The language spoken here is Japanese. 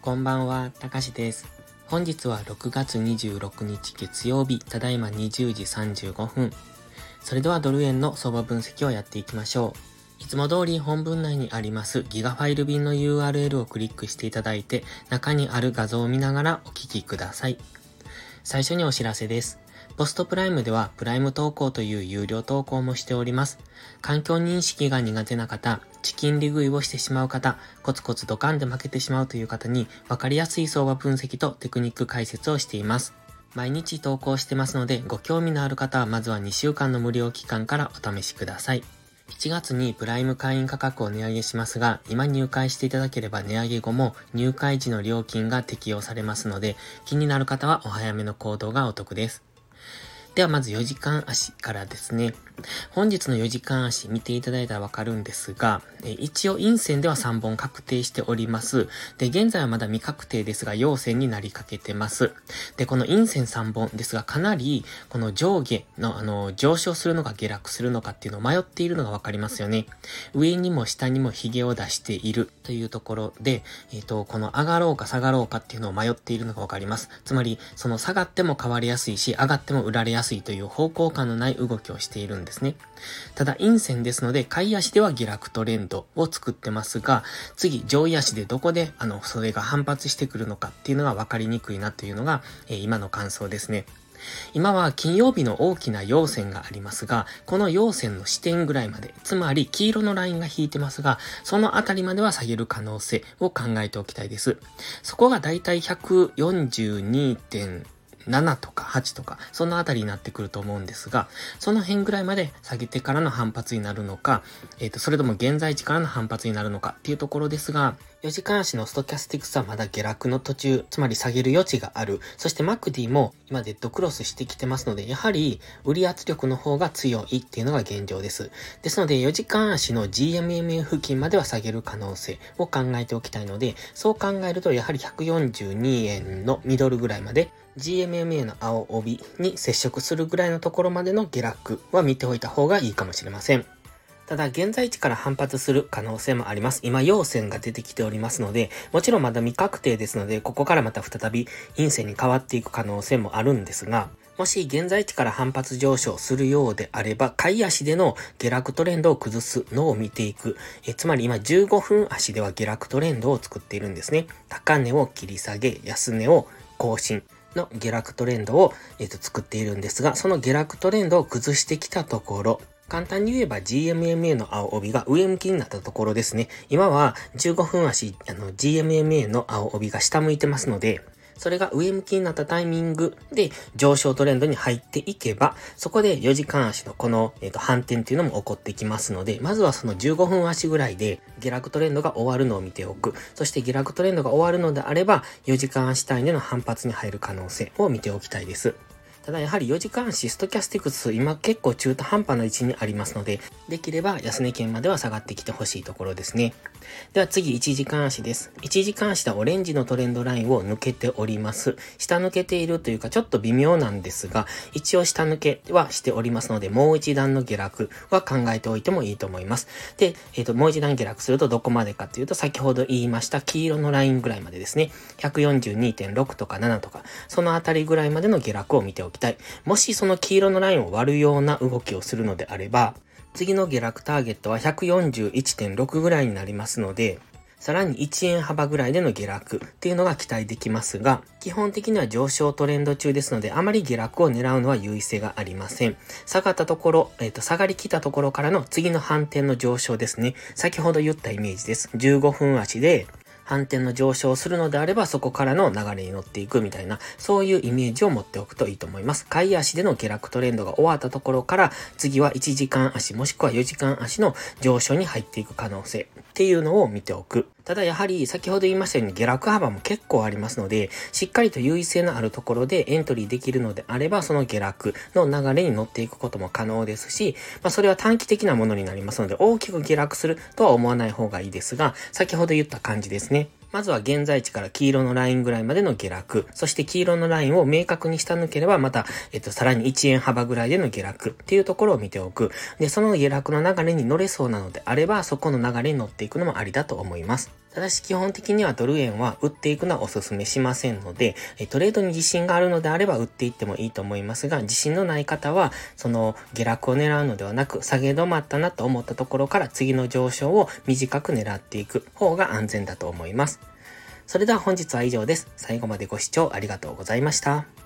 こんばんは、たかしです。本日は6月26日月曜日、ただいま20時35分。それではドル円の相場分析をやっていきましょう。いつも通り本文内にありますギガファイル便の URL をクリックしていただいて、中にある画像を見ながらお聞きください。最初にお知らせです。ポストプライムではプライム投稿という有料投稿もしております。環境認識が苦手な方、チキン利食いをしてしまう方、コツコツドカンで負けてしまうという方に分かりやすい相場分析とテクニック解説をしています。毎日投稿してますので、ご興味のある方はまずは2週間の無料期間からお試しください。7月にプライム会員価格を値上げしますが、今入会していただければ値上げ後も入会時の料金が適用されますので、気になる方はお早めの行動がお得です。ではまず4時間足からですね。本日の4時間足見ていただいたらわかるんですが、一応陰線では3本確定しております。で、現在はまだ未確定ですが、陽線になりかけてます。で、この陰線3本ですが、かなりこの上下のあの上昇するのか下落するのかっていうのを迷っているのがわかりますよね。上にも下にも髭を出しているというところで、えっ、ー、と、この上がろうか下がろうかっていうのを迷っているのがわかります。つまり、その下がっても変わりやすいし、上がっても売られやすいという方向感のない動きをしているんですですね。ただ、陰線ですので、買い足では下落トレンドを作ってますが、次、上位足でどこで、あの、それが反発してくるのかっていうのが分かりにくいなというのが、えー、今の感想ですね。今は金曜日の大きな陽線がありますが、この陽線の視点ぐらいまで、つまり黄色のラインが引いてますが、そのあたりまでは下げる可能性を考えておきたいです。そこがだいたい142.5 7とか8とか、そのあたりになってくると思うんですが、その辺ぐらいまで下げてからの反発になるのか、えっ、ー、と、それとも現在地からの反発になるのかっていうところですが、4時間足のストキャスティクスはまだ下落の途中、つまり下げる余地がある。そしてマクディも今デッドクロスしてきてますので、やはり売り圧力の方が強いっていうのが現状です。ですので4時間足の GMMA 付近までは下げる可能性を考えておきたいので、そう考えるとやはり142円のミドルぐらいまで GMMA の青帯に接触するぐらいのところまでの下落は見ておいた方がいいかもしれません。ただ、現在地から反発する可能性もあります。今、陽線が出てきておりますので、もちろんまだ未確定ですので、ここからまた再び陰線に変わっていく可能性もあるんですが、もし現在地から反発上昇するようであれば、買い足での下落トレンドを崩すのを見ていく。えつまり今15分足では下落トレンドを作っているんですね。高値を切り下げ、安値を更新。の下落トレンドを、えーと作っているんですが、その下落トレンドを崩してきたところ、簡単に言えば GMMA の青帯が上向きになったところですね。今は15分足、あの GMMA の青帯が下向いてますので、それが上向きになったタイミングで上昇トレンドに入っていけば、そこで4時間足のこの、えーと、反転っていうのも起こってきますので、まずはその15分足ぐらいで下落トレンドが終わるのを見ておく。そして下落トレンドが終わるのであれば、4時間足単位での反発に入る可能性を見ておきたいです。ただやはり4時間足ストキャスティクス今結構中途半端な位置にありますので、できれば安値圏までは下がってきてほしいところですね。では次1時間足です。1時間足はオレンジのトレンドラインを抜けております。下抜けているというかちょっと微妙なんですが、一応下抜けはしておりますので、もう一段の下落は考えておいてもいいと思います。で、えっ、ー、と、もう一段下落するとどこまでかというと、先ほど言いました黄色のラインぐらいまでですね。142.6とか7とか、そのあたりぐらいまでの下落を見ておきますきたい。もしその黄色のラインを割るような動きをするのであれば、次の下落ターゲットは141.6ぐらいになりますので、さらに1円幅ぐらいでの下落っていうのが期待できますが、基本的には上昇トレンド中ですので、あまり下落を狙うのは優位性がありません。下がったところ、えっ、ー、と、下がりきったところからの次の反転の上昇ですね。先ほど言ったイメージです。15分足で、反転の上昇をするのであれば、そこからの流れに乗っていくみたいな、そういうイメージを持っておくといいと思います。買い足での下落トレンドが終わったところから、次は1時間足もしくは4時間足の上昇に入っていく可能性っていうのを見ておく。ただやはり先ほど言いましたように下落幅も結構ありますので、しっかりと優位性のあるところでエントリーできるのであれば、その下落の流れに乗っていくことも可能ですし、まあそれは短期的なものになりますので、大きく下落するとは思わない方がいいですが、先ほど言った感じですね。まずは現在地から黄色のラインぐらいまでの下落、そして黄色のラインを明確に下抜ければ、また、えっと、さらに1円幅ぐらいでの下落っていうところを見ておく。で、その下落の流れに乗れそうなのであれば、そこの流れに乗っていくのもありだと思います。ただし基本的にはドル円は売っていくのはお勧めしませんので、トレードに自信があるのであれば売っていってもいいと思いますが、自信のない方は、その下落を狙うのではなく、下げ止まったなと思ったところから次の上昇を短く狙っていく方が安全だと思います。それでは本日は以上です。最後までご視聴ありがとうございました。